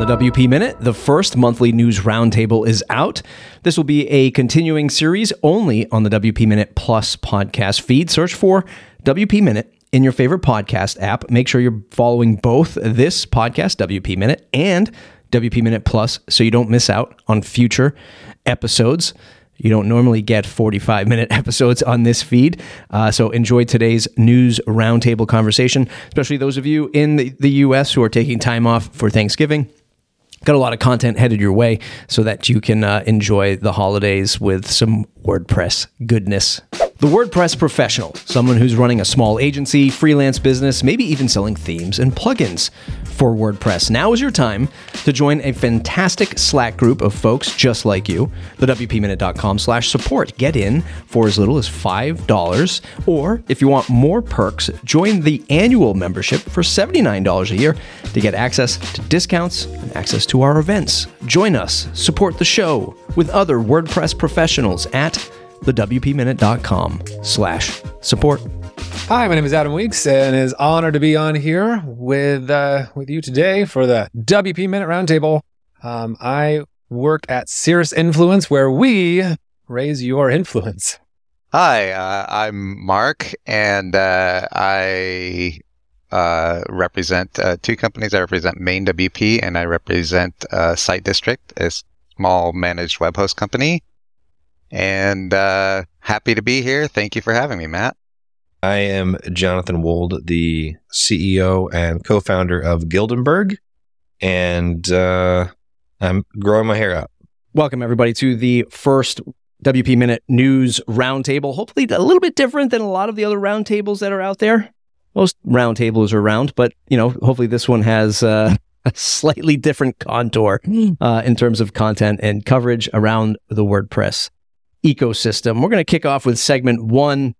The WP Minute, the first monthly news roundtable is out. This will be a continuing series only on the WP Minute Plus podcast feed. Search for WP Minute in your favorite podcast app. Make sure you're following both this podcast, WP Minute, and WP Minute Plus so you don't miss out on future episodes. You don't normally get 45 minute episodes on this feed. Uh, so enjoy today's news roundtable conversation, especially those of you in the, the US who are taking time off for Thanksgiving. Got a lot of content headed your way so that you can uh, enjoy the holidays with some WordPress goodness. The WordPress professional, someone who's running a small agency, freelance business, maybe even selling themes and plugins for WordPress. Now is your time to join a fantastic Slack group of folks just like you. The WPMinute.com slash support. Get in for as little as $5. Or if you want more perks, join the annual membership for $79 a year to get access to discounts and access to our events. Join us, support the show with other WordPress professionals at thewpminute.com slash support. Hi, my name is Adam Weeks, and it is honored to be on here with uh, with you today for the WP Minute Roundtable. Um, I work at Cirrus Influence, where we raise your influence. Hi, uh, I'm Mark, and uh, I uh, represent uh, two companies. I represent MainWP, and I represent uh, SiteDistrict, a small managed web host company. And uh, happy to be here. Thank you for having me, Matt. I am Jonathan Wold, the CEO and co-founder of Gildenberg, and uh, I'm growing my hair out. Welcome everybody to the first WP Minute News Roundtable. Hopefully, a little bit different than a lot of the other roundtables that are out there. Most roundtables are round, but you know, hopefully this one has uh, a slightly different contour uh, in terms of content and coverage around the WordPress ecosystem. We're going to kick off with segment one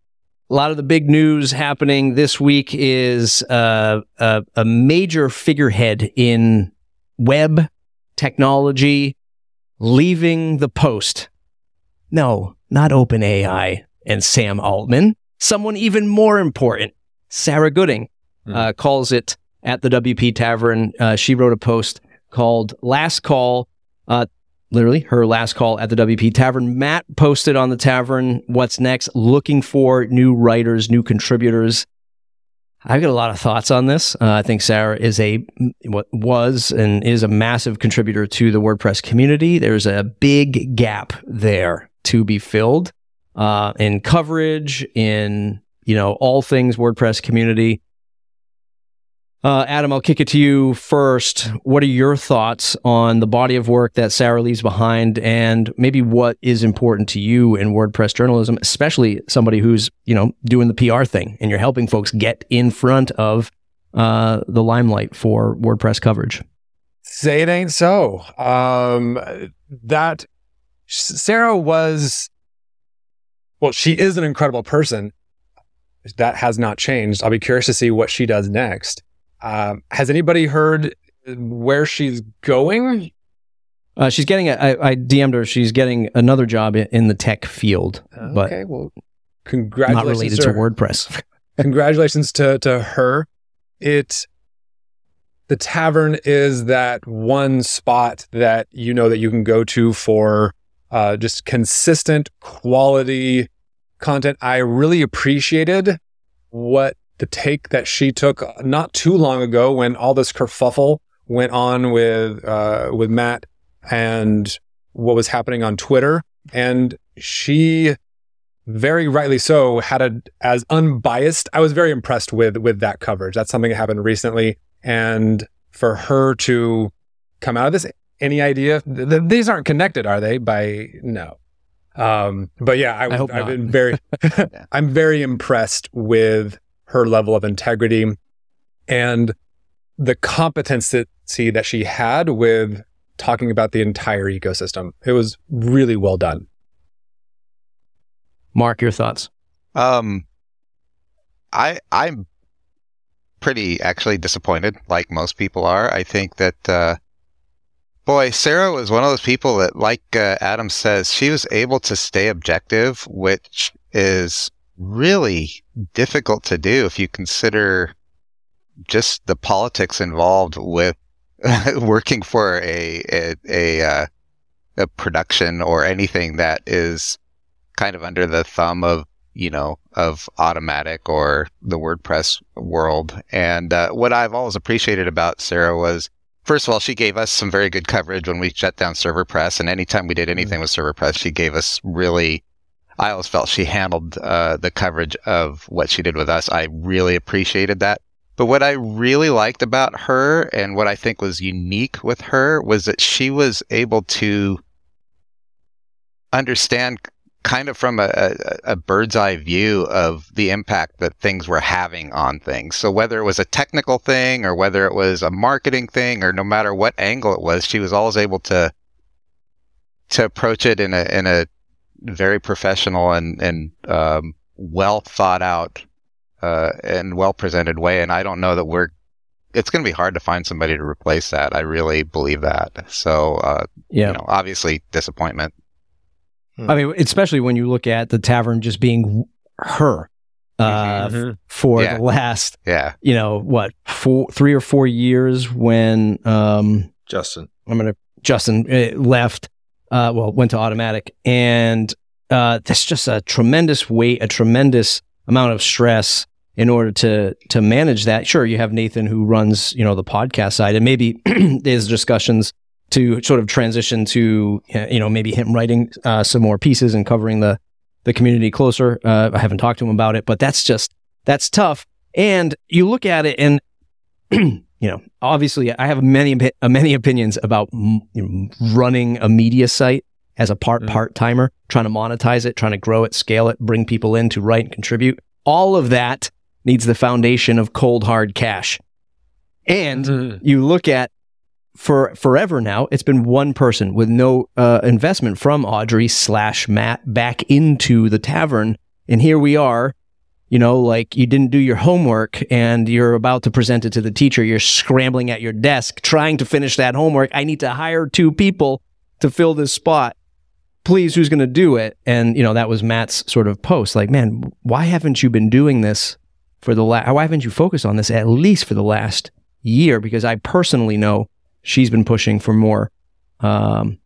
a lot of the big news happening this week is uh, a, a major figurehead in web technology leaving the post. No, not OpenAI and Sam Altman. Someone even more important, Sarah Gooding, mm. uh, calls it at the WP Tavern. Uh, she wrote a post called Last Call. Uh, literally her last call at the WP Tavern. Matt posted on the Tavern what's next, looking for new writers, new contributors. I've got a lot of thoughts on this. Uh, I think Sarah is a what was and is a massive contributor to the WordPress community. There's a big gap there to be filled uh, in coverage, in you know all things WordPress community. Uh, Adam, I'll kick it to you first. What are your thoughts on the body of work that Sarah leaves behind, and maybe what is important to you in WordPress journalism, especially somebody who's you know doing the PR thing and you're helping folks get in front of uh, the limelight for WordPress coverage? Say it ain't so. Um, that Sarah was, well, she is an incredible person. That has not changed. I'll be curious to see what she does next. Um, has anybody heard where she's going? Uh, she's getting. A, I, I DM'd her. She's getting another job in the tech field, but okay, well, congratulations. Not related to, to WordPress. congratulations to to her. It the tavern is that one spot that you know that you can go to for uh, just consistent quality content. I really appreciated what the take that she took not too long ago when all this kerfuffle went on with uh, with Matt and what was happening on Twitter, and she very rightly so had a as unbiased. I was very impressed with with that coverage. That's something that happened recently, and for her to come out of this, any idea? Th- th- these aren't connected, are they? By no. Um, but yeah, I, I have been very, I'm very impressed with her level of integrity and the competency that she had with talking about the entire ecosystem. It was really well done. Mark, your thoughts? Um, I I'm pretty actually disappointed, like most people are. I think that uh, boy, Sarah was one of those people that, like uh, Adam says, she was able to stay objective, which is really difficult to do if you consider just the politics involved with working for a a a, uh, a production or anything that is kind of under the thumb of you know of Automattic or the WordPress world. And uh, what I've always appreciated about Sarah was. First of all, she gave us some very good coverage when we shut down ServerPress, and anytime we did anything with ServerPress, she gave us really I always felt she handled uh, the coverage of what she did with us. I really appreciated that. But what I really liked about her and what I think was unique with her was that she was able to understand kind of from a, a, a, bird's eye view of the impact that things were having on things. So whether it was a technical thing or whether it was a marketing thing or no matter what angle it was, she was always able to to approach it in a in a very professional and and um, well thought out uh, and well presented way. And I don't know that we're. It's going to be hard to find somebody to replace that. I really believe that. So, uh, yeah, you know, obviously disappointment. I mean, especially when you look at the tavern just being her uh, mm-hmm. for yeah. the last, yeah, you know, what four, three or four years when um, Justin, I'm gonna Justin uh, left, uh, well, went to Automattic. and uh, that's just a tremendous weight, a tremendous amount of stress in order to to manage that. Sure, you have Nathan who runs you know the podcast side, and maybe there's discussions to sort of transition to you know maybe him writing uh, some more pieces and covering the the community closer. Uh, I haven't talked to him about it, but that's just that's tough. And you look at it, and you know, obviously, I have many many opinions about you know, running a media site as a part mm-hmm. part timer, trying to monetize it, trying to grow it, scale it, bring people in to write and contribute. All of that needs the foundation of cold hard cash. And mm-hmm. you look at for forever now, it's been one person with no uh, investment from Audrey slash Matt back into the tavern. And here we are, you know, like you didn't do your homework and you're about to present it to the teacher. You're scrambling at your desk trying to finish that homework. I need to hire two people to fill this spot please, who's going to do it? And, you know, that was Matt's sort of post like, man, why haven't you been doing this for the last, why haven't you focused on this at least for the last year? Because I personally know she's been pushing for more, um,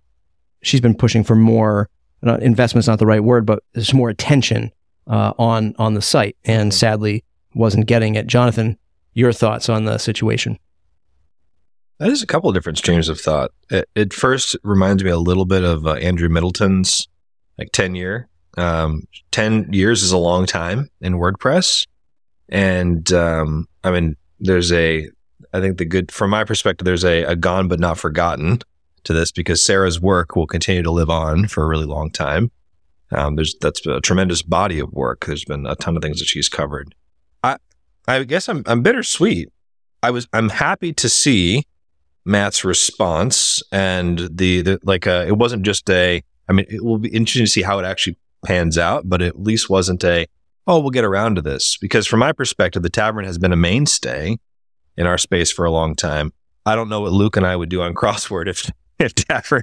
she's been pushing for more, uh, investment's not the right word, but there's more attention, uh, on, on the site and sadly wasn't getting it. Jonathan, your thoughts on the situation? That is a couple of different streams of thought. It, it first reminds me a little bit of uh, Andrea Middleton's like 10 year. Um, 10 years is a long time in WordPress. And um, I mean, there's a, I think the good, from my perspective, there's a, a gone but not forgotten to this because Sarah's work will continue to live on for a really long time. Um, there's that's a tremendous body of work. There's been a ton of things that she's covered. I I guess I'm I'm bittersweet. I was I'm happy to see Matt's response and the, the like uh, it wasn't just a I mean it will be interesting to see how it actually pans out, but at least wasn't a oh we'll get around to this because from my perspective the tavern has been a mainstay in our space for a long time. I don't know what Luke and I would do on crossword if if tavern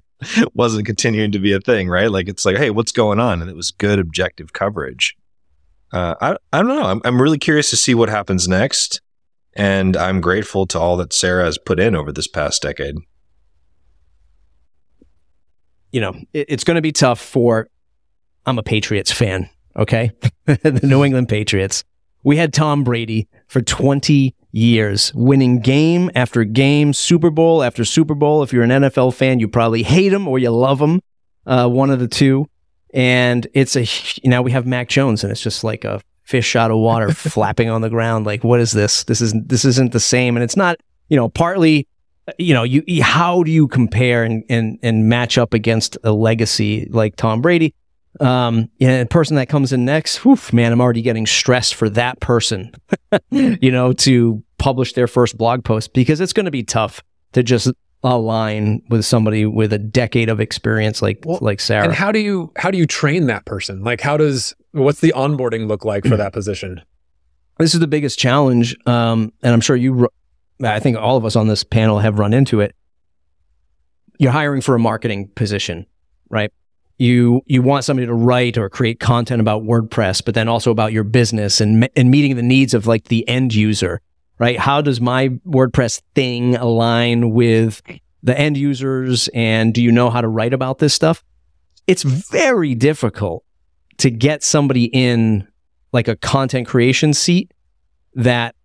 wasn't continuing to be a thing, right? Like it's like hey what's going on and it was good objective coverage. Uh, I I don't know. I'm I'm really curious to see what happens next. And I'm grateful to all that Sarah has put in over this past decade. You know, it, it's going to be tough for, I'm a Patriots fan, okay? the New England Patriots. We had Tom Brady for 20 years, winning game after game, Super Bowl after Super Bowl. If you're an NFL fan, you probably hate him or you love him, uh, one of the two. And it's a, you know, we have Mac Jones, and it's just like a fish out of water flapping on the ground. Like, what is this? This is this isn't the same, and it's not. You know, partly, you know, you how do you compare and and and match up against a legacy like Tom Brady? Um, yeah, the person that comes in next, whew, man, I'm already getting stressed for that person. you know, to publish their first blog post because it's going to be tough to just align with somebody with a decade of experience like well, like Sarah. And how do you how do you train that person? Like how does what's the onboarding look like for that position? This is the biggest challenge, um, and I'm sure you. I think all of us on this panel have run into it. You're hiring for a marketing position, right? You you want somebody to write or create content about WordPress, but then also about your business and and meeting the needs of like the end user right? How does my WordPress thing align with the end users? And do you know how to write about this stuff? It's very difficult to get somebody in like a content creation seat that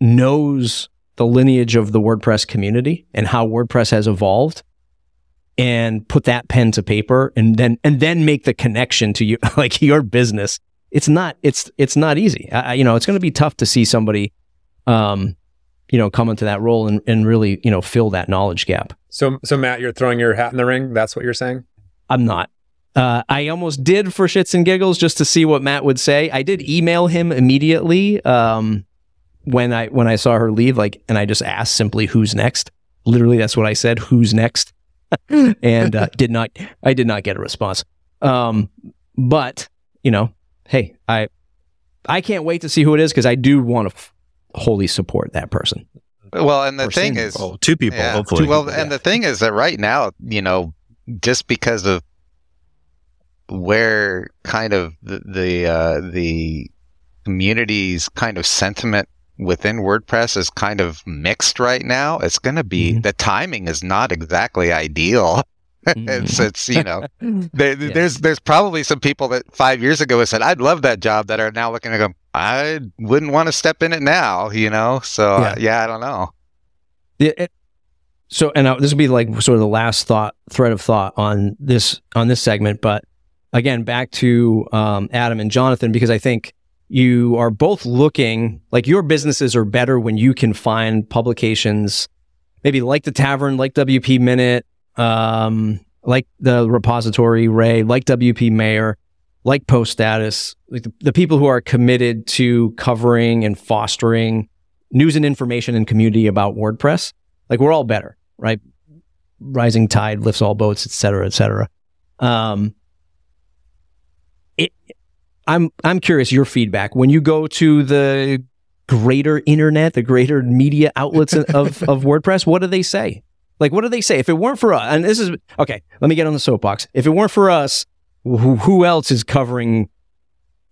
knows the lineage of the WordPress community and how WordPress has evolved and put that pen to paper and then and then make the connection to you like your business it's not it's it's not easy I, you know it's going to be tough to see somebody um you know come into that role and, and really you know fill that knowledge gap so so matt you're throwing your hat in the ring that's what you're saying i'm not uh, I almost did for shits and giggles just to see what Matt would say. I did email him immediately um, when I when I saw her leave, like, and I just asked simply, "Who's next?" Literally, that's what I said. Who's next? and uh, did not I did not get a response. Um, but you know, hey, I I can't wait to see who it is because I do want to f- wholly support that person. Well, and the thing is, well, two people, yeah, hopefully. Well, and the thing is that right now, you know, just because of where kind of the the, uh, the community's kind of sentiment within WordPress is kind of mixed right now. It's going to be mm-hmm. the timing is not exactly ideal. Mm-hmm. it's it's you know there, yeah. there's there's probably some people that five years ago said I'd love that job that are now looking at go I wouldn't want to step in it now you know so yeah, uh, yeah I don't know. Yeah, it, so and uh, this would be like sort of the last thought thread of thought on this on this segment, but again back to um, Adam and Jonathan because I think you are both looking like your businesses are better when you can find publications, maybe like the Tavern, like WP Minute, um, like the repository Ray, like WP Mayor, like Post Status, like the, the people who are committed to covering and fostering news and information and community about WordPress. Like we're all better, right? Rising tide lifts all boats, et cetera, et cetera. Um, it, I'm I'm curious your feedback when you go to the greater internet, the greater media outlets of, of WordPress. What do they say? Like, what do they say? If it weren't for us, and this is okay, let me get on the soapbox. If it weren't for us, who, who else is covering,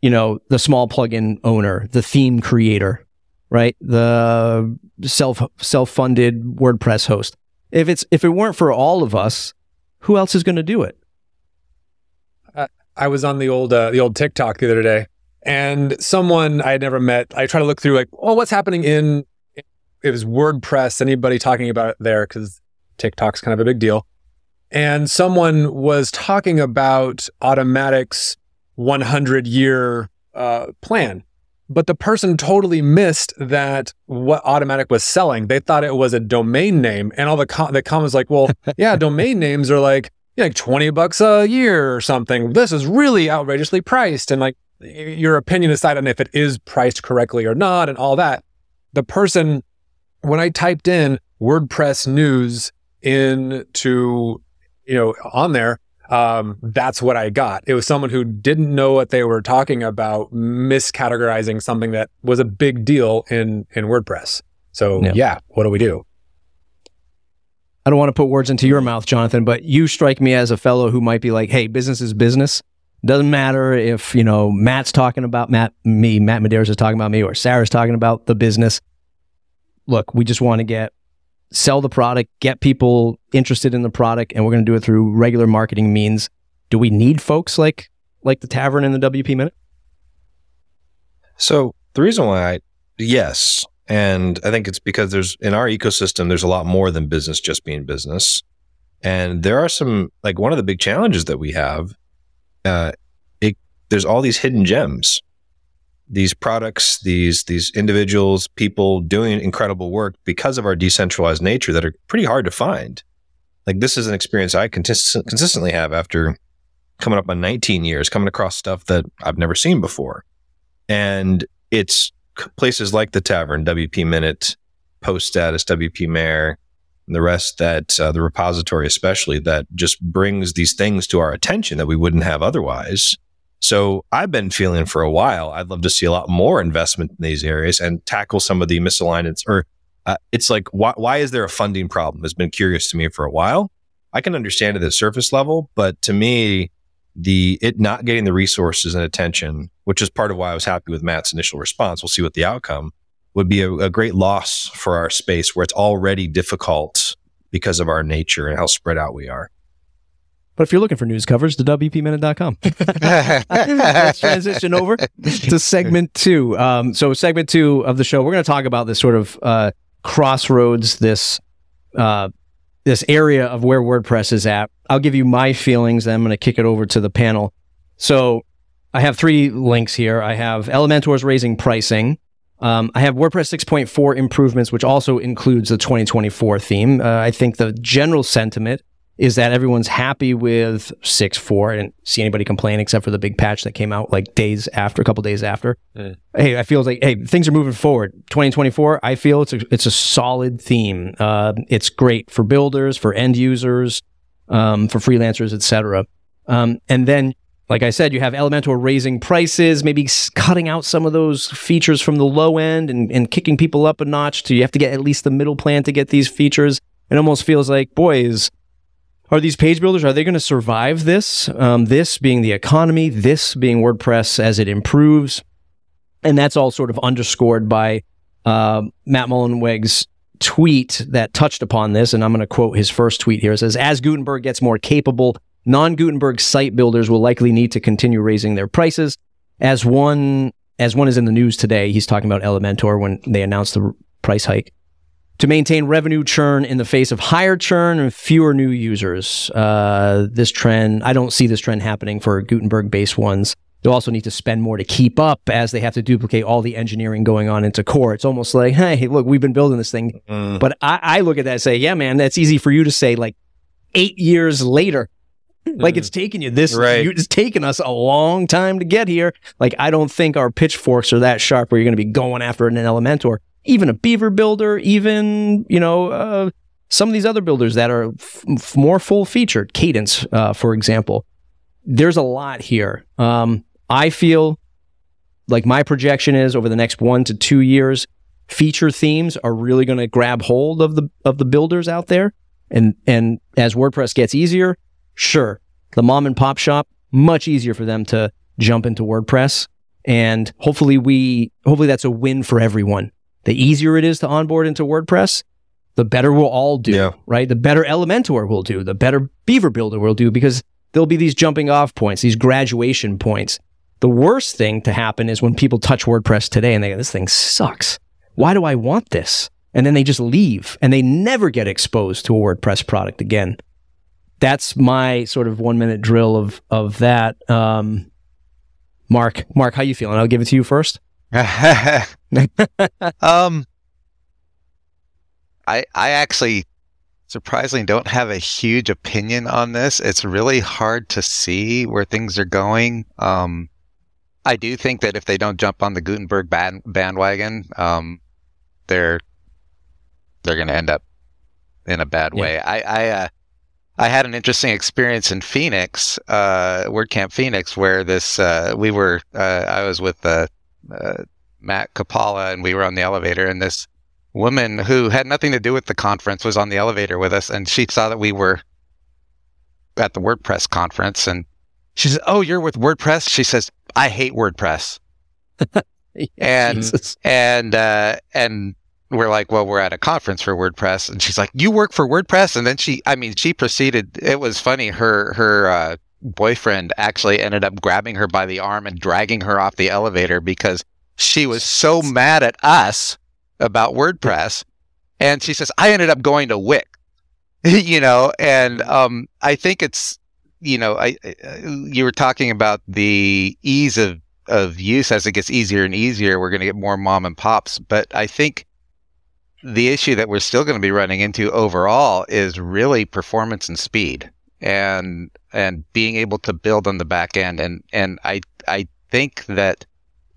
you know, the small plugin owner, the theme creator, right? The self self funded WordPress host. If it's if it weren't for all of us, who else is going to do it? I was on the old uh, the old TikTok the other day, and someone I had never met. I try to look through like, oh, what's happening in it was WordPress. Anybody talking about it there because TikTok's kind of a big deal. And someone was talking about Automattic's 100 year uh, plan, but the person totally missed that what Automatic was selling. They thought it was a domain name, and all the com- the comments like, well, yeah, domain names are like like 20 bucks a year or something. This is really outrageously priced. And like your opinion aside on if it is priced correctly or not and all that. The person, when I typed in WordPress news into, you know, on there, um, that's what I got. It was someone who didn't know what they were talking about, miscategorizing something that was a big deal in in WordPress. So yeah, yeah what do we do? I don't want to put words into your mouth, Jonathan, but you strike me as a fellow who might be like, "Hey, business is business. Doesn't matter if you know Matt's talking about Matt, me, Matt Medeiros is talking about me, or Sarah's talking about the business. Look, we just want to get sell the product, get people interested in the product, and we're going to do it through regular marketing means. Do we need folks like like the Tavern and the WP Minute? So the reason why I yes, and I think it's because there's in our ecosystem, there's a lot more than business just being business. And there are some, like one of the big challenges that we have, uh, it, there's all these hidden gems, these products, these, these individuals, people doing incredible work because of our decentralized nature that are pretty hard to find. Like this is an experience I consist- consistently have after coming up on 19 years, coming across stuff that I've never seen before. And it's places like the Tavern, WP Minute, Post Status, WP Mayor, and the rest that uh, the repository, especially, that just brings these things to our attention that we wouldn't have otherwise. So I've been feeling for a while. I'd love to see a lot more investment in these areas and tackle some of the misalignments. Or uh, it's like, why, why is there a funding problem? Has been curious to me for a while. I can understand it at the surface level, but to me, the it not getting the resources and attention, which is part of why I was happy with Matt's initial response. We'll see what the outcome. would be a, a great loss for our space where it's already difficult because of our nature and how spread out we are. But if you're looking for news covers, to WPMinute.com. Let's transition over to segment two. Um, so, segment two of the show, we're going to talk about this sort of uh, crossroads, this uh, this area of where WordPress is at. I'll give you my feelings, then I'm going to kick it over to the panel. So, I have three links here. I have Elementor's raising pricing. Um, I have WordPress 6.4 improvements, which also includes the 2024 theme. Uh, I think the general sentiment is that everyone's happy with 6.4. I didn't see anybody complain except for the big patch that came out like days after, a couple days after. Mm. Hey, I feel like, hey, things are moving forward. 2024, I feel it's a, it's a solid theme. Uh, it's great for builders, for end users, um, for freelancers, etc. Um, and then like I said, you have Elementor raising prices, maybe cutting out some of those features from the low end and, and kicking people up a notch. So you have to get at least the middle plan to get these features. It almost feels like, boys, are these page builders, are they going to survive this? Um, this being the economy, this being WordPress as it improves. And that's all sort of underscored by uh, Matt Mullenweg's tweet that touched upon this. And I'm going to quote his first tweet here. It says, As Gutenberg gets more capable, non Gutenberg site builders will likely need to continue raising their prices. As one, as one is in the news today, he's talking about Elementor when they announced the price hike to maintain revenue churn in the face of higher churn and fewer new users. Uh, this trend, I don't see this trend happening for Gutenberg based ones. They'll also need to spend more to keep up as they have to duplicate all the engineering going on into core. It's almost like, hey, look, we've been building this thing. Mm. But I, I look at that and say, yeah, man, that's easy for you to say like eight years later. Like it's taken you this, Right. you, it's taken us a long time to get here. Like I don't think our pitchforks are that sharp where you're going to be going after an Elementor, even a Beaver builder, even you know uh, some of these other builders that are f- more full featured, Kadence, uh, for example. There's a lot here. Um, I feel like my projection is over the next one to two years, feature themes are really going to grab hold of the of the builders out there. And and as WordPress gets easier, sure, the mom and pop shop much easier for them to jump into WordPress. And hopefully we hopefully that's a win for everyone. The easier it is to onboard into WordPress, the better we'll all do, Yeah. right? The better Elementor will do, the better Beaver Builder will do because there'll be these jumping off points, these graduation points. The worst thing to happen is when people touch WordPress today and they go, this thing sucks. Why do I want this? And then they just leave and they never get exposed to a WordPress product again. That's my sort of one minute drill of of that. Um, Mark, Mark, how you feeling? I'll give it to you first. um, I I actually surprisingly don't have a huge opinion on this. It's really hard to see where things are going. Um, I do think that if they don't jump on the Gutenberg band, bandwagon, um, they're they're going to end up in a bad Yeah. way. I I uh, I had an interesting experience in Phoenix, uh, WordCamp Phoenix, where this uh, we were. Uh, I was with uh, Matt Kapala, and we were on the elevator, and this woman who had nothing to do with the conference was on the elevator with us, and she saw that we were at the WordPress conference, and she says, "Oh, you're with WordPress?" She says, "I hate WordPress," And- Jesus. and uh, and we're like, "Well, we're at a conference for WordPress," and she's like, "You work for WordPress?" And then she, I mean, she proceeded. It was funny. Her her uh, boyfriend actually ended up grabbing her by the arm and dragging her off the elevator because she was so mad at us about WordPress. And she says, I ended up going to Wix, you know, and um, I think it's, you know, I, I you were talking about the ease of, of use as it gets easier and easier. We're going to get more mom and pops, but I think the issue that we're still going to be running into overall is really performance and speed and and being able to build on the back end. And and I I think that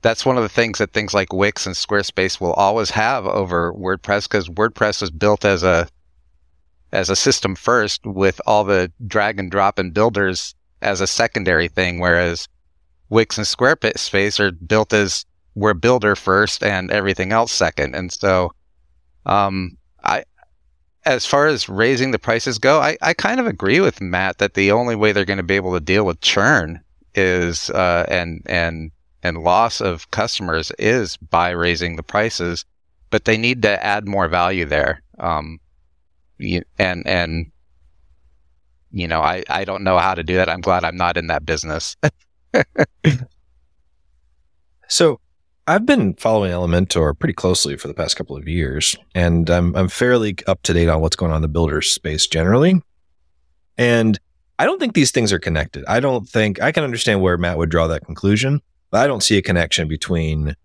that's one of the things that things like Wix and Squarespace will always have over WordPress because WordPress was built as a as a system first with all the drag and drop and builders as a secondary thing whereas Wix and Squarespace are built as we're builder first and everything else second. And so um as far as raising the prices go, I, I kind of agree with Matt that the only way they're going to be able to deal with churn is uh, and and and loss of customers is by raising the prices. but they need to add more value there. Um, you, and and you know, I I don't know how to do that. I'm glad I'm not in that business. so I've been following Elementor pretty closely for the past couple of years, and I'm I'm fairly up to date on what's going on in the builder space generally. And I don't think these things are connected. I don't think I can understand where Matt would draw that conclusion, but I don't see a connection between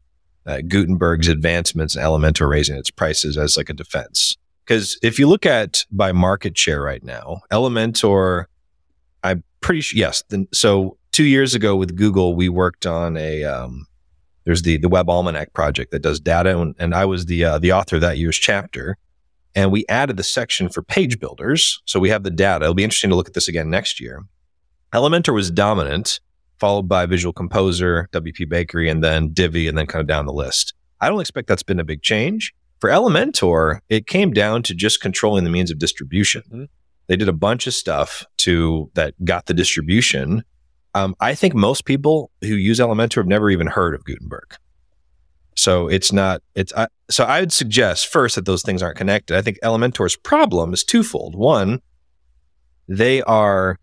uh, Gutenberg's advancements and Elementor raising its prices as like a defense. Because if you look at by market share right now, Elementor, I'm pretty sure, yes. The, so two years ago with Google, we worked on a um, there's the the Web Almanac project that does data, and, and I was the uh, the author of that year's chapter. And we added the section for page builders, so we have the data. It'll be interesting to look at this again next year. Elementor was dominant, followed by Visual Composer, WP Bakery, and then Divi, and then kind of down the list. I don't expect that's been a big change. For Elementor, it came down to just controlling the means of distribution. Mm-hmm. They did a bunch of stuff to that got the distribution um, I think most people who use Elementor have never even heard of Gutenberg. So it's not, it's, I, so I would suggest first that those things aren't connected. I think Elementor's problem is twofold. One, they are,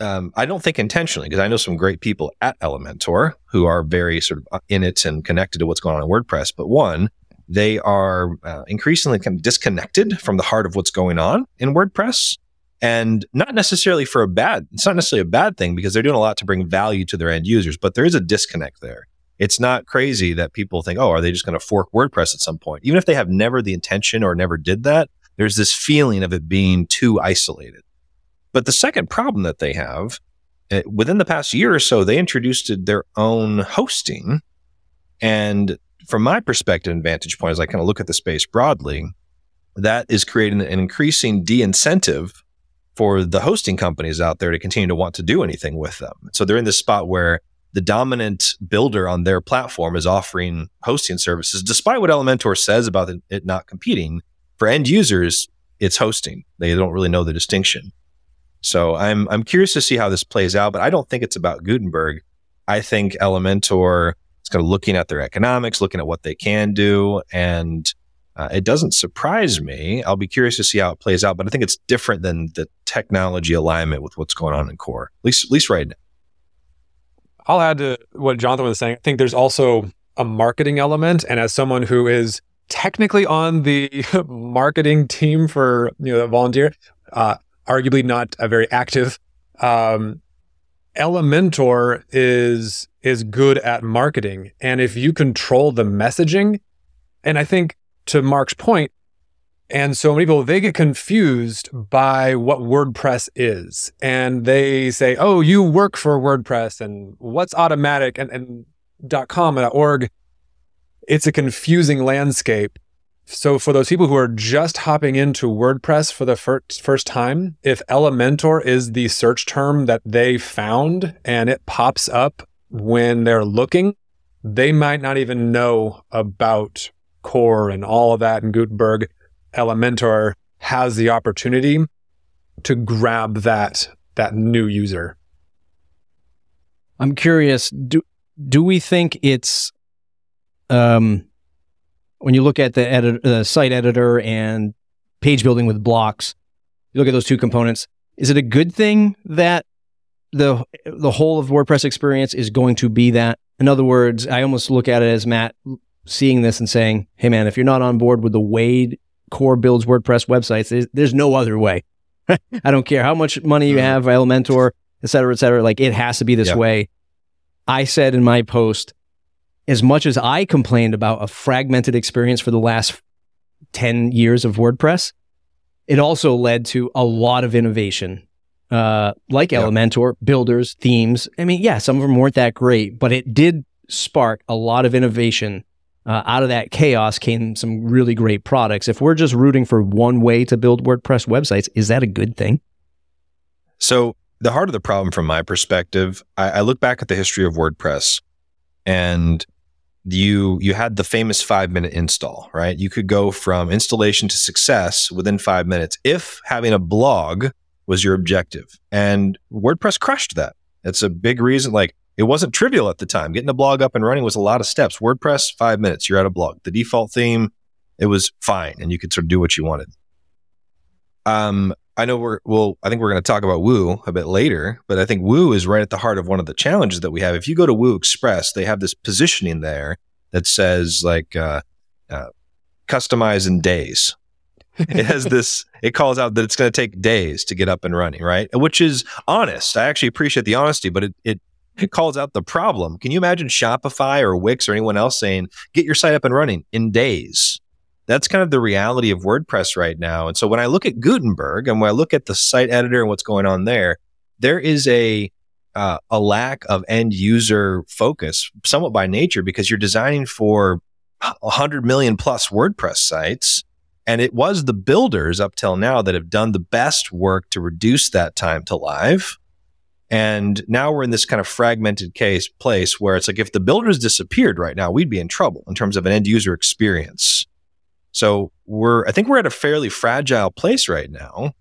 um, I don't think intentionally, because I know some great people at Elementor who are very sort of uh, in it and connected to what's going on in WordPress. But one, they are uh, increasingly kind of disconnected from the heart of what's going on in WordPress and not necessarily for a bad it's not necessarily a bad thing because they're doing a lot to bring value to their end users but there is a disconnect there. It's not crazy that people think oh are they just going to fork wordpress at some point? Even if they have never the intention or never did that there's this feeling of it being too isolated. But the second problem that they have eh, within the past year or so they introduced their own hosting. And from my perspective and vantage point as i kind of look at the space broadly that is creating an increasing de-incentive for the hosting companies out there to continue to want to do anything with them. So they're in this spot where the dominant builder on their platform is offering hosting services, despite what Elementor says about it not competing. For end users, it's hosting. They don't really know the distinction. So I'm I'm curious to see how this plays out, but I don't think it's about Gutenberg. I think Elementor is kind of looking at their economics, looking at what they can do, and uh, it doesn't surprise me. I'll be curious to see how it plays out, but I think it's different than the technology alignment with what's going on in core, at least, at least right now. I'll add to what Jonathan was saying. I think there's also a marketing element, and as someone who is technically on the marketing team for you know volunteer, uh, arguably not a very active. Um, Elementor is is good at marketing, and if you control the messaging, and I think to Mark's point, and so many people, they get confused by what WordPress is. And they say, oh, you work for WordPress and what's Automattic and, and .com and .org. It's a confusing landscape. So for those people who are just hopping into WordPress for the first, first time, if Elementor is the search term that they found and it pops up when they're looking, they might not even know about core and all of that in Gutenberg, Elementor has the opportunity to grab that that new user. I'm curious, do do we think it's um when you look at the edit, uh, site editor and page building with blocks, you look at those two components, is it a good thing that the the whole of WordPress experience is going to be that? In other words, I almost look at it as Matt seeing this and saying, hey, man, if you're not on board with the way Core builds WordPress websites, there's, there's no other way. I don't care how much money you mm-hmm. have, Elementor, et cetera, et cetera. Like it has to be this yep. way. I said in my post, as much as I complained about a fragmented experience for the last 10 years of WordPress, it also led to a lot of innovation, uh, like yep. Elementor, builders, themes. I mean, yeah, some of them weren't that great, but it did spark a lot of innovation uh, out of that chaos came some really great products. If we're just rooting for one way to build WordPress websites, is that a good thing? So, the heart of the problem from my perspective, I, I look back at the history of WordPress and you you had the famous five minute install, right? You could go from installation to success within five minutes if having a blog was your objective. And WordPress crushed that. It's a big reason. Like it wasn't trivial at the time. Getting a blog up and running was a lot of steps. WordPress, five minutes, you're at a blog. The default theme, It was fine, and you could sort of do what you wanted. Um, I know we're well. I think we're going to talk about Woo a bit later, but I think Woo is right at the heart of one of the challenges that we have. If you go to Woo Express, they have this positioning there that says like uh, uh, customize in days. it has this. It calls out that it's going to take days to get up and running, right? Which is honest. I actually appreciate the honesty, but it it it calls out the problem. Can you imagine Shopify or Wix or anyone else saying, get your site up and running in days? That's kind of the reality of WordPress right now. And so when I look at Gutenberg and when I look at the site editor and what's going on there, there is a uh, a lack of end user focus, somewhat by nature, because you're designing for 100 million plus WordPress sites. And it was the builders up till now that have done the best work to reduce that time to live. And now we're in this kind of fragmented case place where it's like if the builders disappeared right now, we'd be in trouble in terms of an end user experience. So we're, I think we're at a fairly fragile place right now.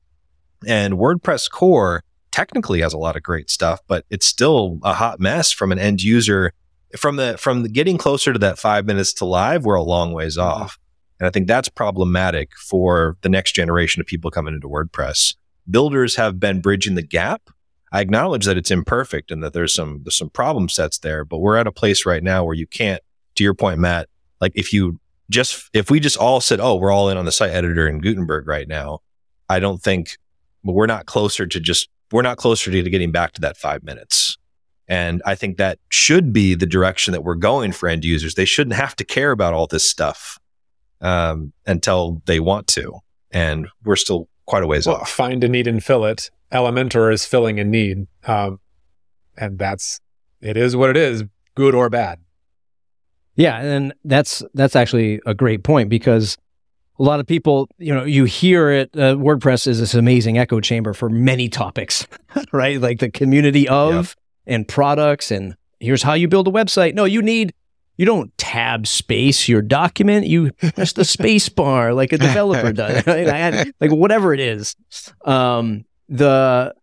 And WordPress core technically has a lot of great stuff, but it's still a hot mess from an end user. From the, from the getting closer to that five minutes to live, we're a long ways mm-hmm. off. And I think that's problematic for the next generation of people coming into WordPress. Builders have been bridging the gap. I acknowledge that it's imperfect and that there's some there's some problem sets there, but we're at a place right now where you can't, to your point, Matt, like if you just if we just all said, "Oh, we're all in on the site editor in Gutenberg right now," I don't think we're not closer to just we're not closer to getting back to that five minutes. And I think that should be the direction that we're going for end users. They shouldn't have to care about all this stuff um, until they want to, and we're still quite a ways well, off. Find a need and fill it. Elementor is filling a need, um, and that's it is what it is, good or bad. Yeah, and that's that's actually a great point because a lot of people, you know, you hear it. Uh, WordPress is this amazing echo chamber for many topics, right? Like the community of yep. and products, and here's how you build a website. No, you need you don't tab space your document. You press the space bar like a developer does, right? like whatever it is. Um, the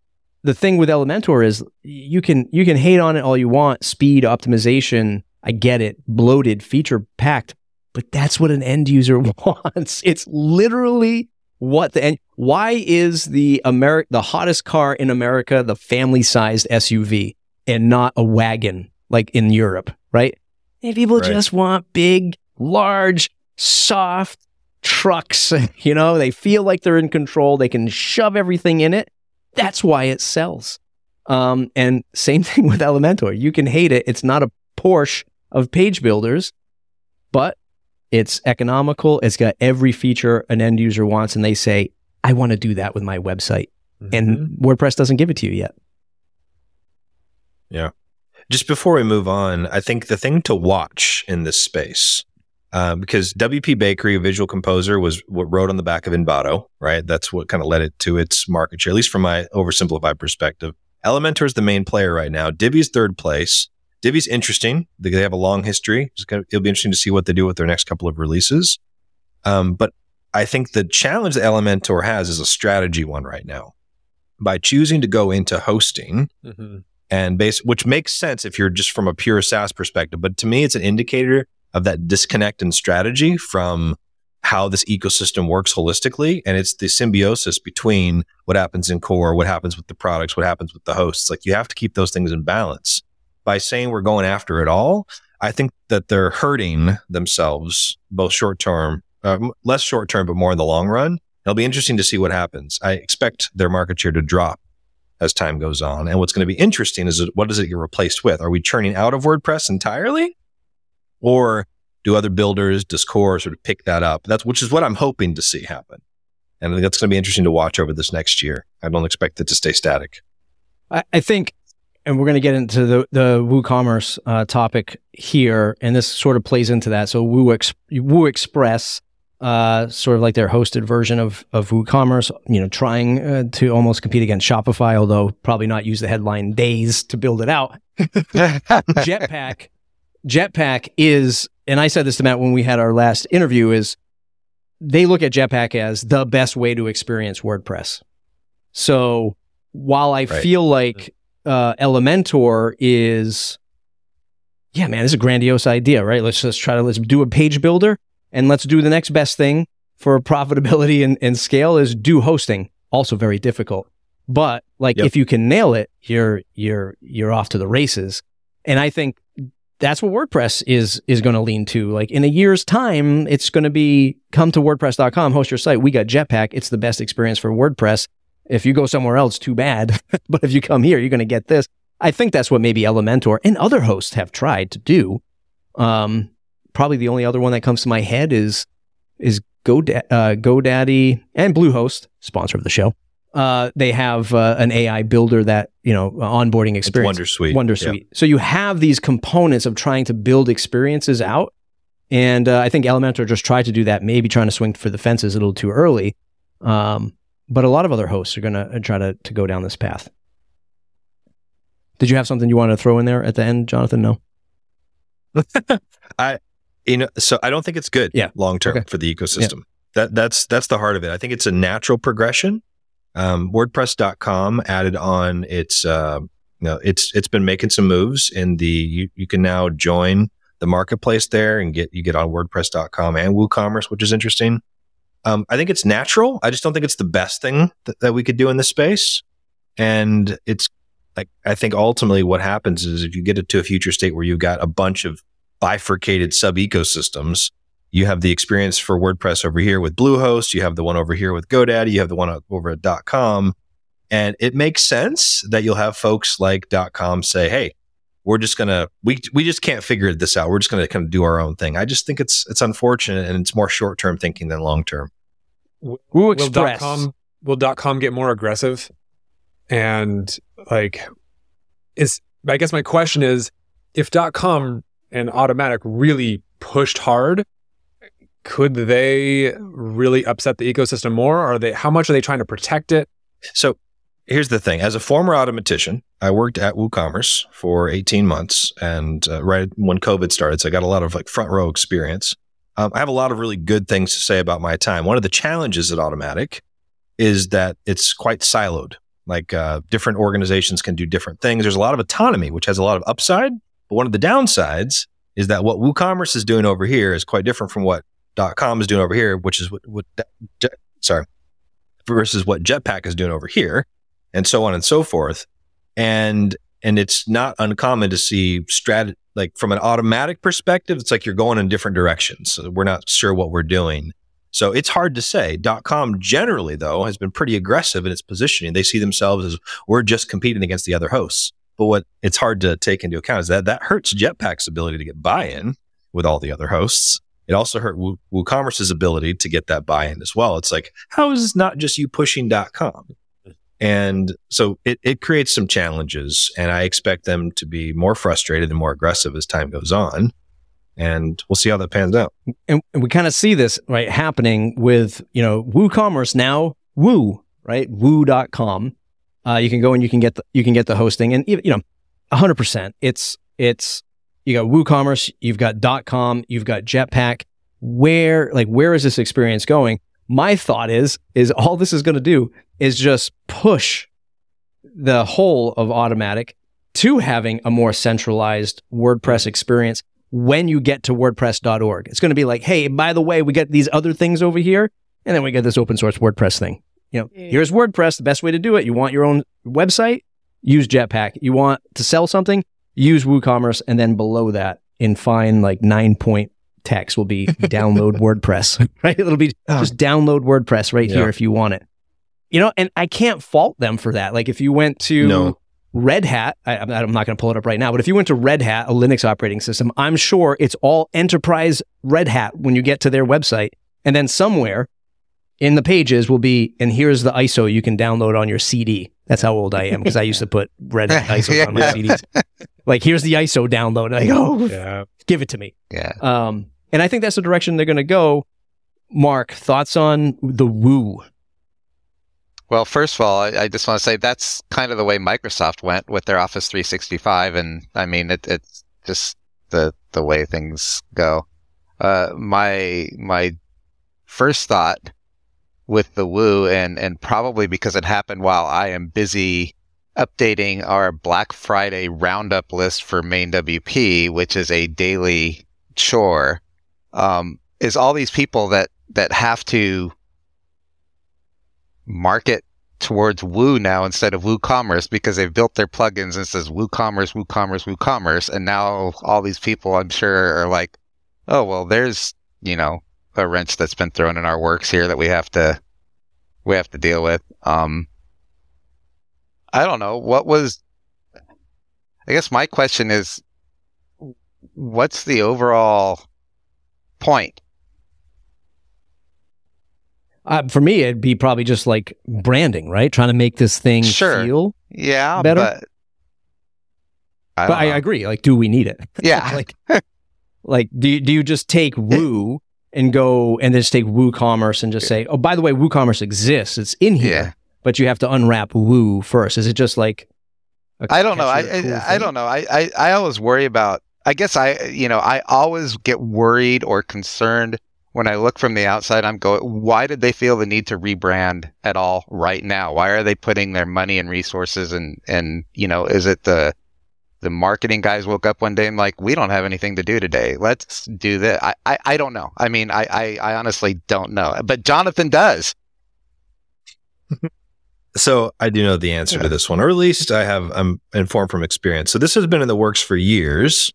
the thing with Elementor is you can you can hate on it all you want, speed optimization I get it, bloated, feature packed, but that's what an end user wants. It's literally what the end. Why is the Ameri- the hottest car in America the family sized SUV and not a wagon like in Europe, right? And people right. just want big, large, soft trucks. You know, they feel like they're in control. They can shove everything in it. That's why it sells. Um, and same thing with Elementor. You can hate it. It's not a Porsche of page builders, but it's economical. It's got every feature an end user wants, and they say, I want to do that with my website. Mm-hmm. And WordPress doesn't give it to you yet. Yeah. Just before we move on, I think the thing to watch in this space, uh, because WP Bakery, a visual composer, was what wrote on the back of Envato, right? That's what kind of led it to its market share, at least from my oversimplified perspective. Elementor is the main player right now. Divi's third place. Divi's interesting. They have a long history. it'll be interesting to see what they do with their next couple of releases. Um, but I think the challenge that Elementor has is a strategy one right now. By choosing to go into hosting mm-hmm. and base, which makes sense if you're just from a pure SaaS perspective. But to me, it's an indicator of that disconnect and strategy from how this ecosystem works holistically. And it's the symbiosis between what happens in core, what happens with the products, what happens with the hosts. Like you have to keep those things in balance by saying we're going after it all, I think that they're hurting themselves both short term, uh, less short term, but more in the long run. It'll be interesting to see what happens. I expect their market share to drop as time goes on. And what's going to be interesting is what does it get replaced with? Are we churning out of WordPress entirely? Or do other builders, does core sort of pick that up? That's which is what I'm hoping to see happen. And I think that's going to be interesting to watch over this next year. I don't expect it to stay static. I, I think and we're going to get into the the WooCommerce uh, topic here, and this sort of plays into that. So Woo, Ex- Woo Express, uh, sort of like their hosted version of of WooCommerce, you know, trying uh, to almost compete against Shopify, although probably not use the headline days to build it out. Jetpack, Jetpack is, and I said this to Matt when we had our last interview, is they look at Jetpack as the best way to experience WordPress. So while I right. feel like uh, Elementor is, yeah, man, it's a grandiose idea, right? Let's just try to let's do a page builder And let's do the next best thing for profitability and, and scale is do hosting. Also very difficult. But like Yep. if you can nail it, you're you're you're off to the races. And I think that's what WordPress is is going to lean to. Like in a year's time, it's going to be come to WordPress.com, host your site. We got Jetpack. It's the best experience for WordPress. If you go somewhere else, too bad. but if you come here, you're going to get this. I think that's what maybe Elementor and other hosts have tried to do. Um, probably the only other one that comes to my head is is Goda- uh, GoDaddy and Bluehost, sponsor of the show. Uh, they have uh, an AI builder that you know onboarding It's experience. Wondersuite. Wondersuite. So you have these components of trying to build experiences out. And uh, I think Elementor just tried to do that, maybe trying to swing for the fences a little too early. Um, but a lot of other hosts are going to try to to go down this path. Did you have something you wanted to throw in there at the end, Jonathan? No. I, you know, so I don't think it's good. Yeah. long term Okay. for the ecosystem. That that's that's the heart of it. I think it's a natural progression. Um, WordPress.com added on its, uh, you know, it's it's been making some moves in the. You, you can now join the marketplace there and get you get on WordPress.com and WooCommerce, which is interesting. Um, I think it's natural. I just don't think it's the best thing that, that we could do in this space. And it's like I think ultimately what happens is if you get it to a future state where you've got a bunch of bifurcated sub ecosystems. You have the experience for WordPress over here with Bluehost. You have the one over here with GoDaddy. You have the one over at .com. And it makes sense that you'll have folks like .com say, "Hey, we're just gonna we we just can't figure this out. We're just gonna kind of do our own thing." I just think it's it's unfortunate and it's more short term thinking than long term. Woo will Express. .com will .com get more aggressive? And like, is I guess my question is, if .com and Automattic really pushed hard, could they really upset the ecosystem more? Are they? How much are they trying to protect it? So here's the thing: as a former Automattician, I worked at WooCommerce for 18 months, and uh, right when COVID started, so I got a lot of like front row experience. Um, I have a lot of really good things to say about my time. One of the challenges at Automattic is that it's quite siloed. Like uh, different organizations can do different things. There's a lot of autonomy, which has a lot of upside. But one of the downsides is that what WooCommerce is doing over here is quite different from what .com is doing over here, which is what, what Jet- sorry, versus what Jetpack is doing over here, and so on and so forth. And and it's not uncommon to see strat like from an Automattic perspective, it's like you're going in different directions. So we're not sure what we're doing. So it's hard to say. Dot .com generally though has been pretty aggressive in its positioning. They see themselves as we're just competing against the other hosts. But what it's hard to take into account is that that hurts Jetpack's ability to get buy-in with all the other hosts. It also hurt Woo- WooCommerce's ability to get that buy-in as well. It's like, how is this not just you pushing .com? And so it, it creates some challenges, and I expect them to be more frustrated and more aggressive as time goes on. And we'll see how that pans out. and, and we kind of see this right happening with you know WooCommerce now Woo right Woo.com. Uh, you can go and you can get the you can get the hosting and you know hundred percent. It's it's you got WooCommerce, you've got .com, you've got Jetpack. Where like where is this experience going? My thought is is all this is going to do is just push the whole of Automattic to having a more centralized WordPress experience when you get to WordPress.org. It's going to be like, hey, by the way, we got these other things over here, and then we get this open source WordPress thing. You know, here's WordPress, the best way to do it. You want your own website, use Jetpack. You want to sell something, use WooCommerce, and then below that, in fine like nine point text will be download WordPress. Right? It'll be just ah. download WordPress right Yeah. here if you want it. You know, and I can't fault them for that. Like if you went to No. Red Hat, I, I'm not going to pull it up right now, but if you went to Red Hat, a Linux operating system, I'm sure it's all enterprise Red Hat when you get to their website. And then somewhere in the pages will be, and here's the ISO you can download on your CD. That's how old I am because I used to put Red ISO ISOs on my CDs. Like, here's the ISO download. And I go, oh, Yeah. give it to me. Yeah. Um, and I think that's the direction they're going to go. Mark, thoughts on the Woo? Well, first of all, I, I just want to say that's kind of the way Microsoft went with their Office 365, and I mean it, it's just the the way things go. Uh, my my first thought with the Woo, and and probably because it happened while I am busy updating our Black Friday roundup list for MainWP, which is a daily chore. Um, is all these people that that have to market towards Woo now instead of WooCommerce because they've built their plugins and says WooCommerce, WooCommerce, WooCommerce, and now all these people I'm sure are like, oh well, there's you know a wrench that's been thrown in our works here that we have to we have to deal with. Um, I don't know what was. I guess my question is, what's the overall point? Uh, for me, it'd be probably just like branding, right? Trying to make this thing Sure. feel. Yeah, Better? but I but I agree. Like, do we need it? Yeah. like, like do you, do you just take Woo and go and then just take WooCommerce and just say, oh, by the way, WooCommerce exists. It's in here, Yeah. but you have to unwrap Woo first. Is it just like? I don't know. I cool I, I don't know. I, I I always worry about. I guess I you know I always get worried or concerned when I look from the outside. I'm going. Why did they feel the need to rebrand at all right now? Why are they putting their money and resources and and you know is it the the marketing guys woke up one day and like we don't have anything to do today. Let's do this. I I, I don't know. I mean I, I I honestly don't know. But Jonathan does. So I do know the answer to this one, or at least I have. I'm informed from experience. So this has been in the works for years.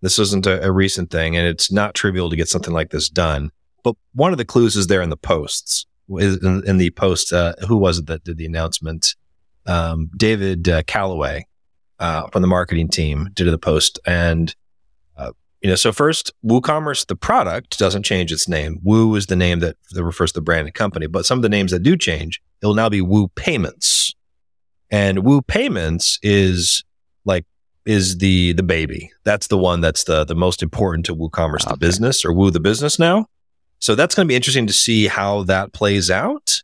This isn't a, a recent thing, and it's not trivial to get something like this done. But one of the clues is there in the posts. In, in the post, uh, who was it that did the announcement? Um, David uh, Calloway uh, from the marketing team did the post, and uh, you know, so first, WooCommerce, the product doesn't change its name. Woo is the name that, that refers to the branded company, but some of the names that do change, it'll now be Woo Payments. And Woo Payments is like is the the baby. That's the one that's the the most important to WooCommerce the business or Woo the business now. So that's going to be interesting to see how that plays out.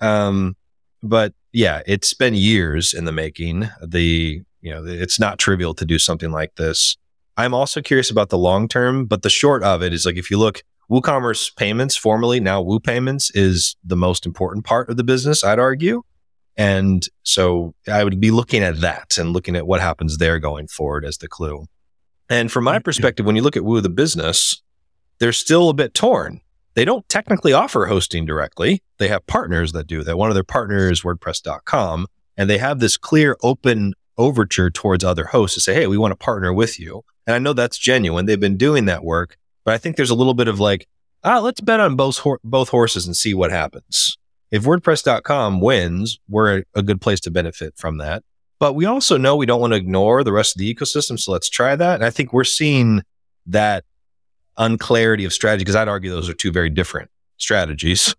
Um, but yeah, it's been years in the making. The you know it's not trivial to do something like this. I'm also curious about the long term, but the short of it is like if you look, WooCommerce payments, formerly now Woo Payments, is the most important part of the business, I'd argue. And so I would be looking at that and looking at what happens there going forward as the clue. And from my perspective, when you look at Woo the business, they're still a bit torn. They don't technically offer hosting directly. They have partners that do that. One of their partners is WordPress.com, and they have this clear, open overture towards other hosts to say, hey, we want to partner with you. And I know that's genuine. They've been doing that work, but I think there's a little bit of like, ah, let's bet on both, hor- both horses and see what happens. If WordPress.com wins, we're a, a good place to benefit from that. But we also know we don't want to ignore the rest of the ecosystem. So let's try that. And I think we're seeing that unclarity of strategy because I'd argue those are two very different strategies.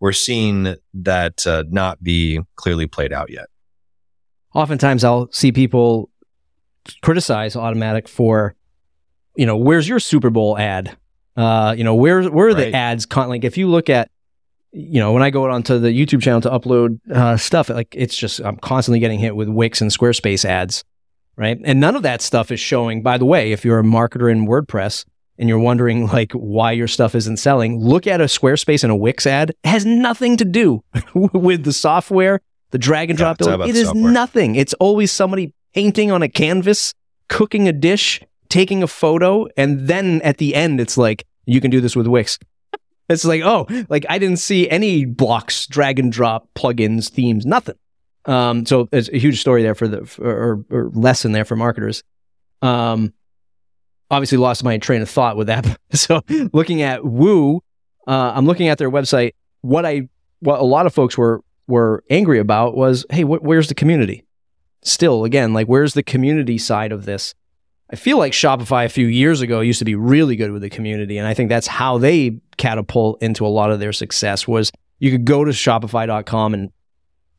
We're seeing that uh, not be clearly played out yet. Oftentimes I'll see people criticize Automattic for, you know, where's your Super Bowl ad? Uh, you know, where where are the ads? Con- like if you look at, you know, when I go onto the YouTube channel to upload uh, stuff, like it's just I'm constantly getting hit with Wix and Squarespace ads, right? And none of that stuff is showing. By the way, if you're a marketer in WordPress and you're wondering like why your stuff isn't selling, look at a Squarespace and a Wix ad. It has nothing to do with the software, the drag and Yeah, drop it's all build. about It is software. nothing. It's always somebody painting on a canvas, cooking a dish, taking a photo, and then at the end, it's like you can do this with Wix. It's like, oh, like I didn't see any blocks, drag and drop, plugins, themes, nothing. Um, so it's a huge story there for the for, or, or lesson there for marketers. Um, obviously lost my train of thought with that. so looking at Woo, uh, I'm looking at their website. What I what a lot of folks were were angry about was, hey, wh- where's the community? Still, again, like where's the community side of this? I feel like Shopify a few years ago used to be really good with the community, and I think that's how they catapult into a lot of their success. Was you could go to Shopify.com and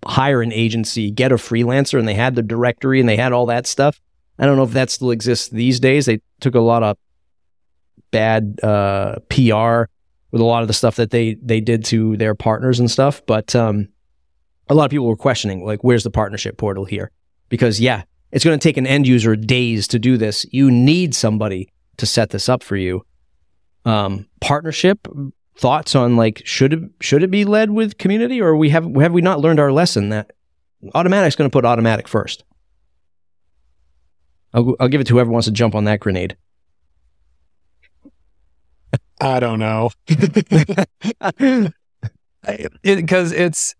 hire an agency, get a freelancer, and they had the directory and they had all that stuff. I don't know if that still exists these days. They took a lot of bad uh, PR with a lot of the stuff that they they did to their partners and stuff, but um, a lot of people were questioning like, where's the partnership portal here? Because yeah, it's going to take an end user days to do this. You need somebody to set this up for you. Um, partnership thoughts on like should it should it be led with community or we have have we not learned our lesson that Automattic's going to put automatic first. I'll, I'll give it to whoever wants to jump on that grenade. I don't know. Because it, it's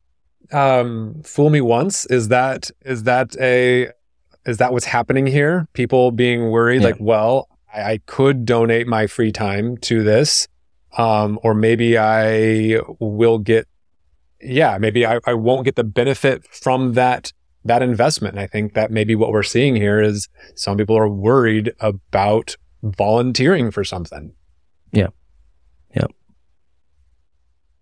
um, fool me once. Is that is that a is that what's happening here? People being worried, Yeah. like, well, I, I could donate my free time to this, um, or maybe I will get, yeah, maybe I, I won't get the benefit from that that investment. And I think that maybe what we're seeing here is some people are worried about volunteering for something.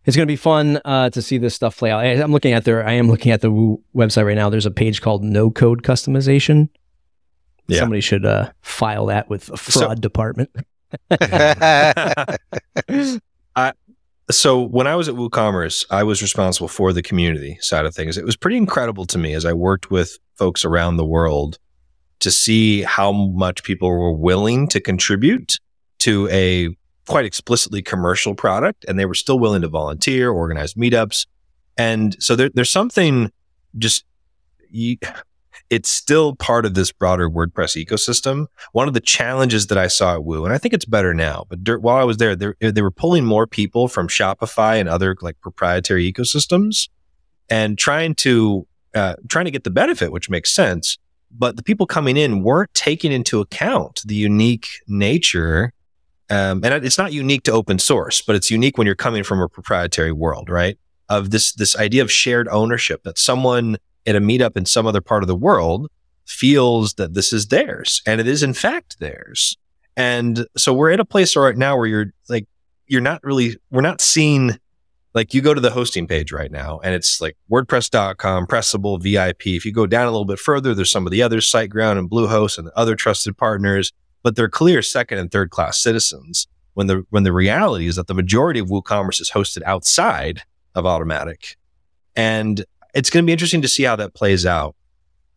It's going to be fun uh, to see this stuff play out. I, I'm looking at their, I am looking at the Woo website right now. There's a page called No Code Customization. Yeah. Somebody should uh, file that with So- fraud department. so when I was at WooCommerce, I was responsible for the community side of things. It was pretty incredible to me as I worked with folks around the world to see how much people were willing to contribute to a quite explicitly commercial product, and they were still willing to volunteer, organize meetups, and so there, there's something just. You, it's still part of this broader WordPress ecosystem. One of the challenges that I saw at Woo, and I think it's better now, but dur- while I was there, they, were pulling more people from Shopify and other like proprietary ecosystems and trying to uh, trying to get the benefit, which makes sense. But the people coming in weren't taking into account the unique nature. Um, and it's not unique to open source, but it's unique when you're coming from a proprietary world, right? Of this this idea of shared ownership that someone at a meetup in some other part of the world feels that this is theirs and it is in fact theirs. And so we're at a place right now where you're like, you're not really, we're not seeing, like you go to the hosting page right now and it's like WordPress.com, Pressable, VIP. If you go down a little bit further, there's some of the other SiteGround and Bluehost and other trusted partners, but they're clear second and third class citizens. When the, when the reality is that the majority of WooCommerce is hosted outside of Automattic. And it's going to be interesting to see how that plays out.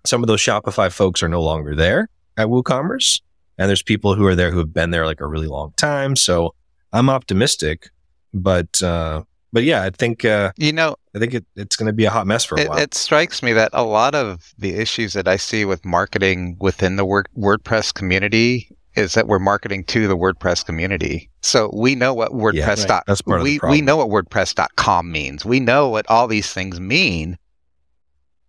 Some of those Shopify folks are no longer there at WooCommerce, and there's people who are there who have been there like a really long time. So I'm optimistic, but uh, but yeah, I think uh, you know, I think it, it's going to be a hot mess for a it, while. it strikes me that a lot of the issues that I see with marketing within the Word- WordPress community is that we're marketing to the WordPress community. So we know what WordPress right. dot That's part of the we we know what WordPress.com means. We know what all these things mean.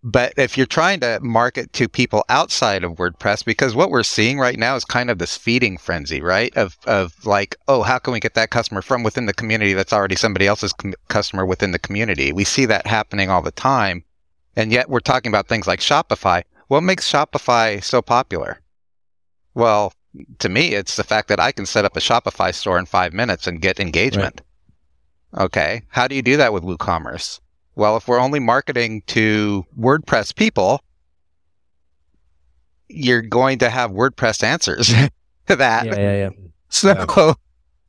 But if you're trying to market to people outside of WordPress, because what we're seeing right now is kind of this feeding frenzy, right? Of of like, oh, how can we get that customer from within the community that's already somebody else's com- customer within the community? We see that happening all the time, and yet we're talking about things like Shopify. What makes Shopify so popular? Well, to me, it's the fact that I can set up a Shopify store in five minutes and get engagement. Okay. How do you do that with WooCommerce? Well, if we're only marketing to WordPress people, you're going to have WordPress answers to that. Yeah, yeah, yeah. So,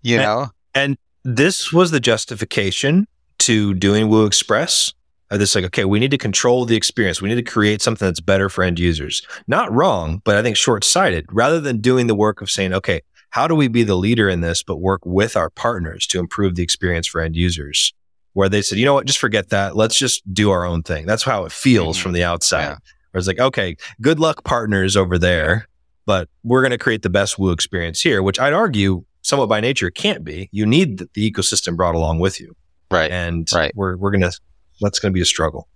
you And- know, And this was the justification to doing Woo Express. Uh, this like, okay, we need to control the experience. We need to create something that's better for end users. Not wrong, but I think short sighted. Rather than doing the work of saying, okay, how do we be the leader in this, but work with our partners to improve the experience for end users? Where they said, you know what, just forget that. Let's just do our own thing. That's how it feels Mhm. from the outside. Yeah. Where it's like, okay, good luck partners over there, but we're going to create the best Woo experience here, which I'd argue somewhat by nature can't be. You need the, the ecosystem brought along with you. right. And Right. we're, we're going to, that's going to be a struggle.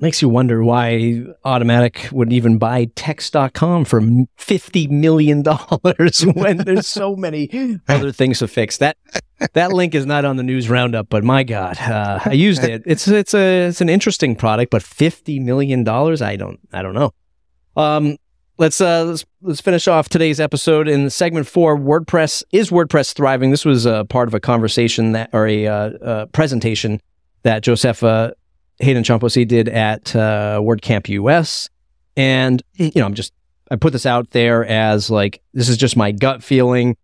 Makes you wonder why Automattic would even buy Texts.com for $50 million when there's so many other things to fix. That that link is not on the news roundup, but my God, uh, I used it. It's it's a it's an interesting product, but $50 million, I don't I don't know. Um, let's uh let's let's finish off today's episode in segment four. WordPress is WordPress thriving. This was a part of a conversation that or a uh, uh, presentation that Josepha Haden Chomphosy did at uh, WordCamp US, and you know I'm just I put this out there as like this is just my gut feeling.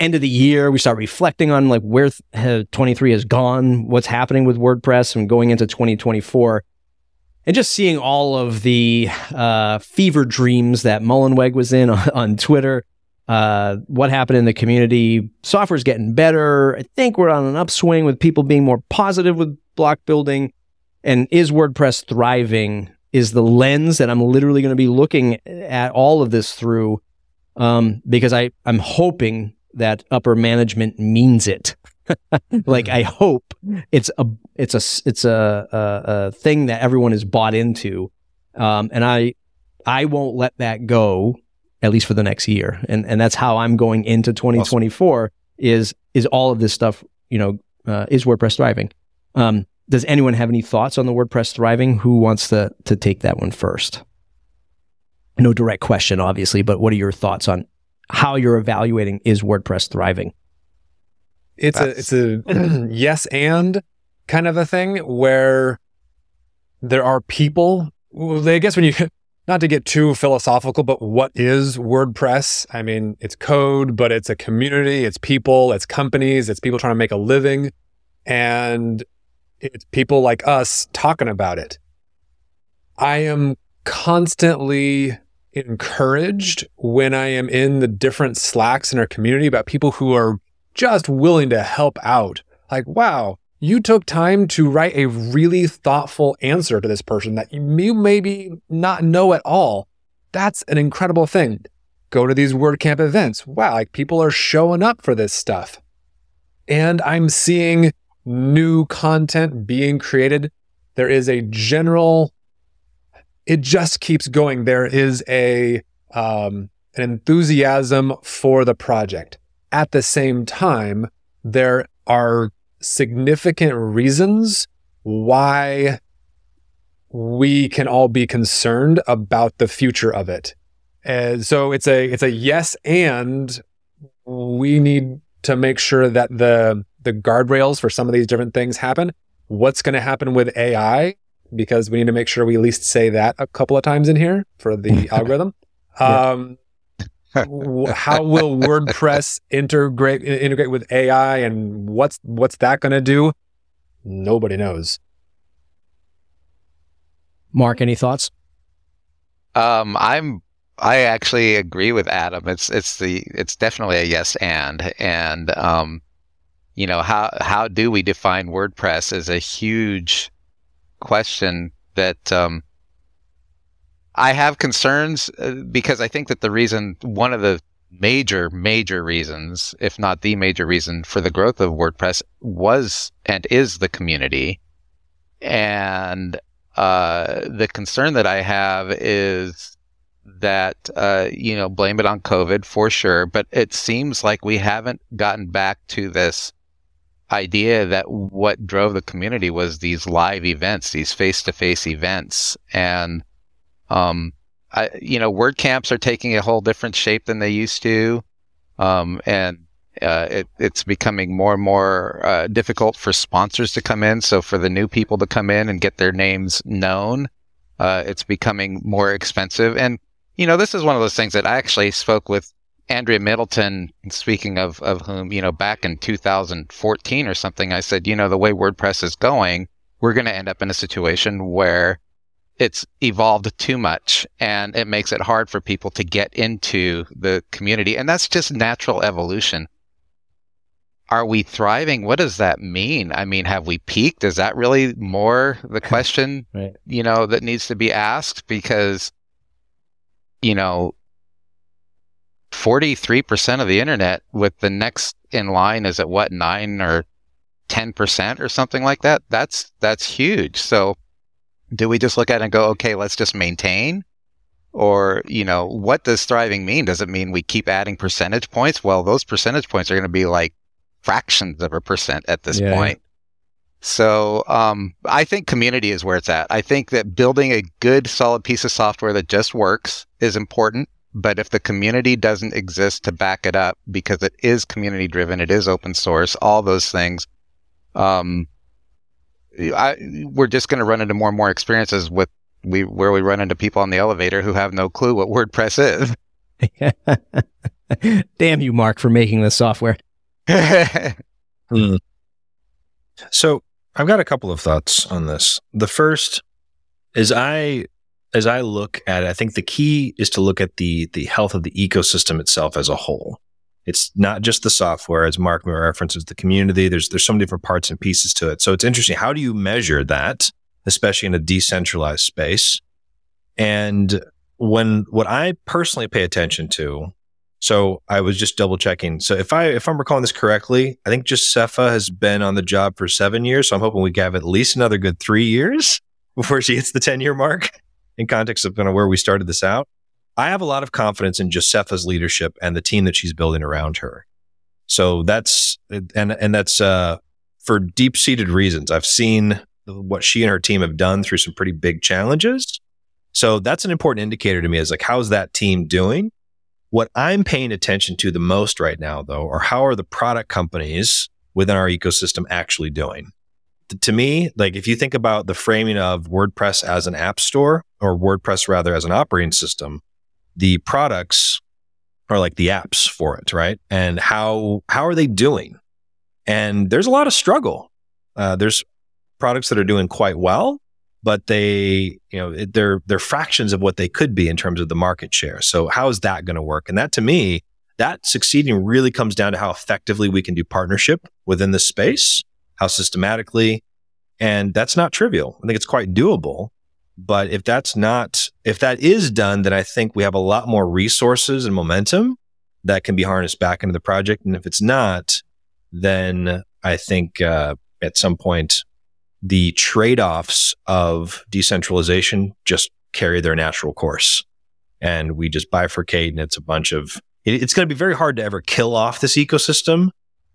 End of the year, we start reflecting on like where th- 23 has gone, what's happening with WordPress, and going into 2024 and just seeing all of the uh, fever dreams that Mullenweg was in on, on Twitter, uh, what happened in the community. Software's getting better. I think we're on an upswing with people being more positive with block building. And is WordPress thriving? Is the lens that I'm literally going to be looking at all of this through, um, because I I'm hoping that upper management means it. like I hope it's a it's a it's a, a, a thing that everyone is bought into, um, and I I won't let that go at least for the next year, and and that's how I'm going into 2024. Awesome. Is is all of this stuff you know uh, is WordPress thriving? Um, does anyone have any thoughts on the WordPress thriving? Who wants to to take that one first? No direct question, obviously, but what are your thoughts on how you're evaluating is WordPress thriving? It's That's... a it's a yes and kind of a thing where there are people. I guess when you not to get too philosophical, but what is WordPress? I mean, it's code, but it's a community, it's people, it's companies, it's people trying to make a living, and it's people like us talking about it. I am constantly encouraged when I am in the different Slacks in our community about people who are just willing to help out. Like, wow, you took time to write a really thoughtful answer to this person that you maybe not know at all. That's an incredible thing. Go to these WordCamp events. Wow, like people are showing up for this stuff. And I'm seeing new content being created. There is a general, it just keeps going. There is a, um, an enthusiasm for the project. At the same time, there are significant reasons why we can all be concerned about the future of it. And so it's a it's a yes and we need to make sure that the the guardrails for some of these different things happen. What's going to happen with AI because we need to make sure we at least say that a couple of times in here for the algorithm. Um, how will WordPress integrate integrate with AI and what's what's that going to do? Nobody knows. Mark, any thoughts? Um, I'm I actually agree with Adam. It's it's the it's definitely a yes and and um, you know how how do we define WordPress is a huge question that um, I have concerns uh, because I think that the reason, one of the major, major reasons, if not the major reason for the growth of WordPress was and is the community. And uh, the concern that I have is that, uh, you know, blame it on COVID for sure, but it seems like we haven't gotten back to this idea that what drove the community was these live events, these face to face events. And um, I, you know, WordCamps are taking a whole different shape than they used to. Um, and uh, it, it's becoming more and more uh, difficult for sponsors to come in. So for the new people to come in and get their names known, uh, it's becoming more expensive. And you know, this is one of those things that I actually spoke with Andrea Middleton. Speaking of of whom, you know, back in 2014 or something, I said, you know, the way WordPress is going, we're going to end up in a situation where it's evolved too much and it makes it hard for people to get into the community. And that's just natural evolution. Are we thriving? What does that mean? I mean, have we peaked? Is that really more the question, right. you know, that needs to be asked? Because, you know, 43% of the internet with the next in line is at what, nine or 10% or something like that? That's, that's huge. So, do we just look at it and go, okay, let's just maintain? Or, you know, what does thriving mean? Does it mean we keep adding percentage points? Well, those percentage points are going to be like fractions of a percent at this yeah. point. So um, I think community is where it's at. I think that building a good, solid piece of software that just works is important. But if the community doesn't exist to back it up, because it is community driven, it is open source, all those things, um, I, we're just going to run into more and more experiences with we where we run into people on the elevator who have no clue what WordPress is. Damn you, Mark, for making this software. hmm. So I've got a couple of thoughts on this. The first is I as I look at it, I think the key is to look at the the health of the ecosystem itself as a whole. It's not just the software, as Mark references the community. There's there's so many different parts and pieces to it. So it's interesting. How do you measure that, especially in a decentralized space? And when what I personally pay attention to So I was just double checking. So if I if I'm recalling this correctly, I think Josepha has been on the job for seven years. So I'm hoping we have at least another good three years before she hits the 10 year mark in context of kind of where we started this out. I have a lot of confidence in Josepha's leadership and the team that she's building around her. So that's and and that's uh, for deep seated reasons. I've seen what she and her team have done through some pretty big challenges. So that's an important indicator to me is like how's that team doing? What I'm paying attention to the most right now though are how are the product companies within our ecosystem actually doing? To me, like if you think about the framing of WordPress as an app store or WordPress rather as an operating system, the products are like the apps for it, right? And how how are they doing? And there's a lot of struggle. Uh, there's products that are doing quite well, but they, you know, they're they're fractions of what they could be in terms of the market share. So how is that going to work? And that to me, that succeeding really comes down to how effectively we can do partnership within the space, how systematically, and that's not trivial. I think it's quite doable. But if that's not, if that is done, then I think we have a lot more resources and momentum that can be harnessed back into the project. And if it's not, then I think uh, at some point the trade offs of decentralization just carry their natural course. And we just bifurcate, and it's a bunch of, it, it's going to be very hard to ever kill off this ecosystem.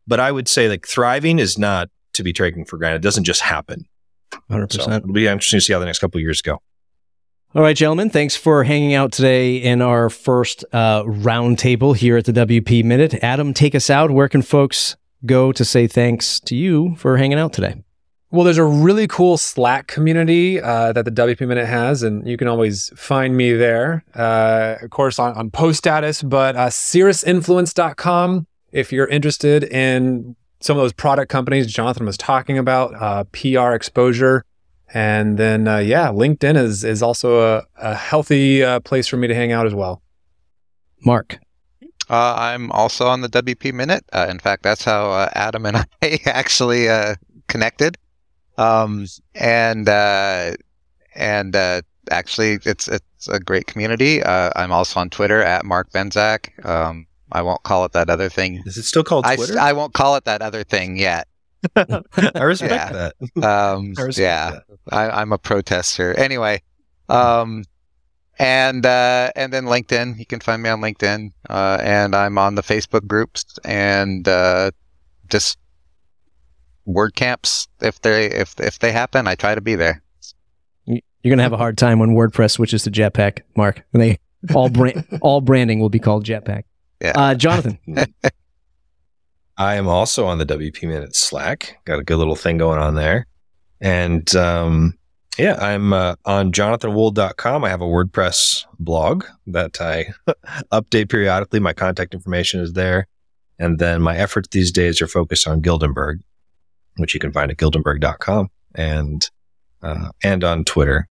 But I would say like thriving is not to be taken for granted. It doesn't just happen. 100%. So it'll be interesting to see how the next couple of years go. All right, gentlemen, thanks for hanging out today in our first uh, roundtable here at the WP Minute. Adam, take us out. Where can folks go to say thanks to you for hanging out today? Well, there's a really cool Slack community uh, that the WP Minute has, and you can always find me there. Uh, of course, on, on post status, but uh, cirrusinfluence.com if you're interested in some of those product companies Jonathan was talking about, uh, PR exposure. And then, uh, yeah, LinkedIn is, is also a, a healthy uh, place for me to hang out as well. Mark. Uh, I'm also on the WP Minute. Uh, in fact, that's how uh, Adam and I actually connected. Um, and and actually, it's it's a great community. I'm also on Twitter at Mark Benzak. Um, I won't call it that other thing. Is it still called Twitter? I, I won't call it that other thing yet. I respect yeah. that. Um, I respect yeah, that. I, am a protester. Anyway, um, and uh, and then LinkedIn. You can find me on LinkedIn, uh, and I'm on the Facebook groups and uh, just WordCamps. If they if if they happen, I try to be there. You're gonna have a hard time when WordPress switches to Jetpack, Mark. And they all brand all branding will be called Jetpack. Yeah. Uh, Jonathan. I am also on the WP Minute Slack. Got a good little thing going on there. And um, yeah, I'm uh, on jonathanwold.com. I have a WordPress blog that I update periodically. My contact information is there. And then my efforts these days are focused on Gildenberg, which you can find at gildenberg.com and uh, and on Twitter